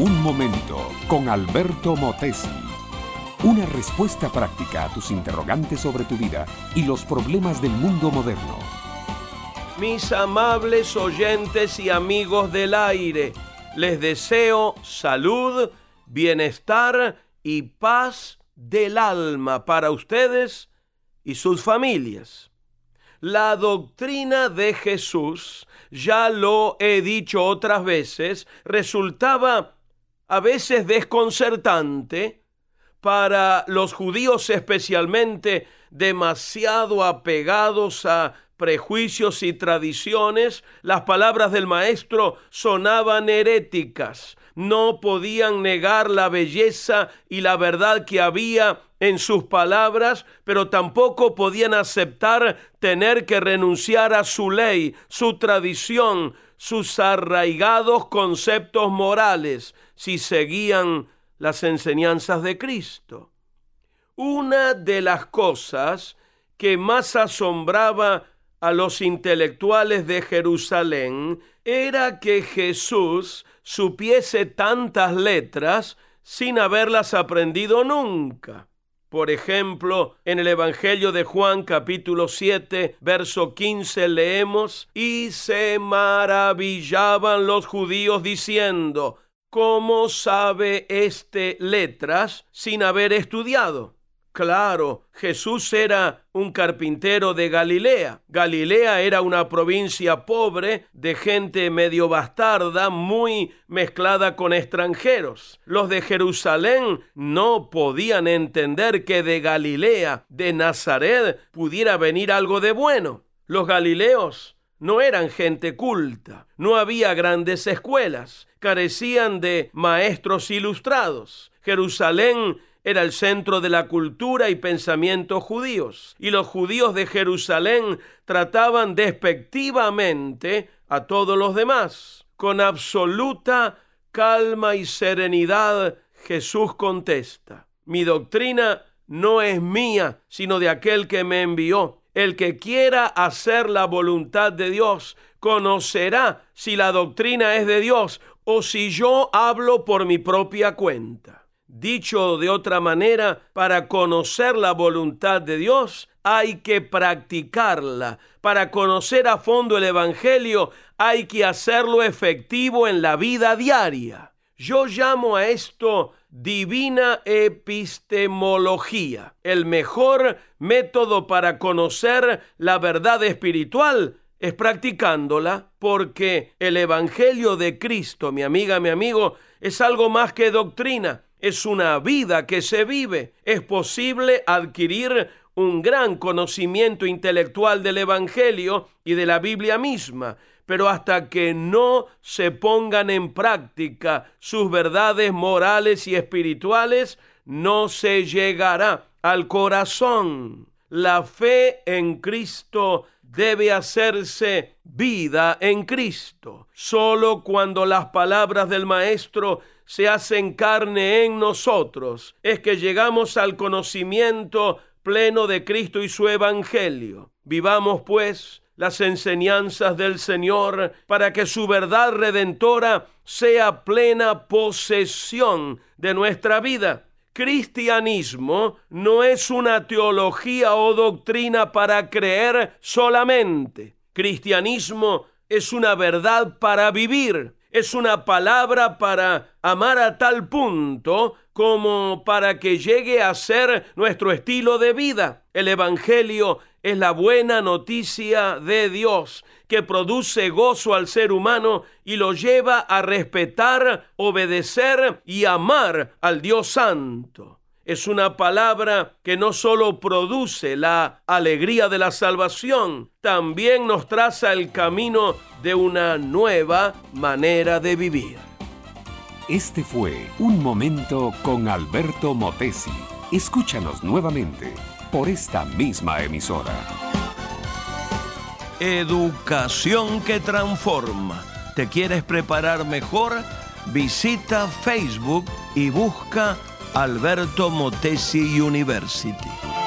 Un momento con Alberto Motesi. Una respuesta práctica a tus interrogantes sobre tu vida y los problemas del mundo moderno. Mis amables oyentes y amigos del aire, les deseo salud, bienestar y paz del alma para ustedes y sus familias. La doctrina de Jesús, ya lo he dicho otras veces, resultaba a veces desconcertante para los judíos especialmente demasiado apegados a prejuicios y tradiciones, las palabras del maestro sonaban heréticas, no podían negar la belleza y la verdad que había en sus palabras, pero tampoco podían aceptar tener que renunciar a su ley, su tradición, sus arraigados conceptos morales, si seguían las enseñanzas de Cristo. Una de las cosas que más asombraba a los intelectuales de Jerusalén era que Jesús supiese tantas letras sin haberlas aprendido nunca. Por ejemplo, en el Evangelio de Juan capítulo 7, verso 15 leemos, y se maravillaban los judíos diciendo, ¿cómo sabe este letras sin haber estudiado? Claro, Jesús era un carpintero de Galilea. Galilea era una provincia pobre, de gente medio bastarda, muy mezclada con extranjeros. Los de Jerusalén no podían entender que de Galilea, de Nazaret, pudiera venir algo de bueno. Los galileos no eran gente culta, no había grandes escuelas, carecían de maestros ilustrados. Jerusalén era el centro de la cultura y pensamiento judíos, y los judíos de Jerusalén trataban despectivamente a todos los demás. Con absoluta calma y serenidad Jesús contesta, mi doctrina no es mía, sino de aquel que me envió. El que quiera hacer la voluntad de Dios conocerá si la doctrina es de Dios o si yo hablo por mi propia cuenta. Dicho de otra manera, para conocer la voluntad de Dios hay que practicarla. Para conocer a fondo el Evangelio hay que hacerlo efectivo en la vida diaria. Yo llamo a esto divina epistemología. El mejor método para conocer la verdad espiritual es practicándola, porque el Evangelio de Cristo, mi amiga, mi amigo, es algo más que doctrina es una vida que se vive. Es posible adquirir un gran conocimiento intelectual del Evangelio y de la Biblia misma, pero hasta que no se pongan en práctica sus verdades morales y espirituales, no se llegará al corazón. La fe en Cristo debe hacerse vida en Cristo. Solo cuando las palabras del Maestro se hacen carne en nosotros, es que llegamos al conocimiento pleno de Cristo y su Evangelio. Vivamos pues las enseñanzas del Señor para que su verdad redentora sea plena posesión de nuestra vida. Cristianismo no es una teología o doctrina para creer solamente. Cristianismo es una verdad para vivir es una palabra para amar a tal punto como para que llegue a ser nuestro estilo de vida. El Evangelio es la buena noticia de Dios que produce gozo al ser humano y lo lleva a respetar, obedecer y amar al Dios Santo es una palabra que no solo produce la alegría de la salvación, también nos traza el camino de una nueva manera de vivir. Este fue Un Momento con Alberto Motesi. Escúchanos nuevamente por esta misma emisora. Educación que transforma. ¿Te quieres preparar mejor? Visita Facebook y busca Alberto Motesi University.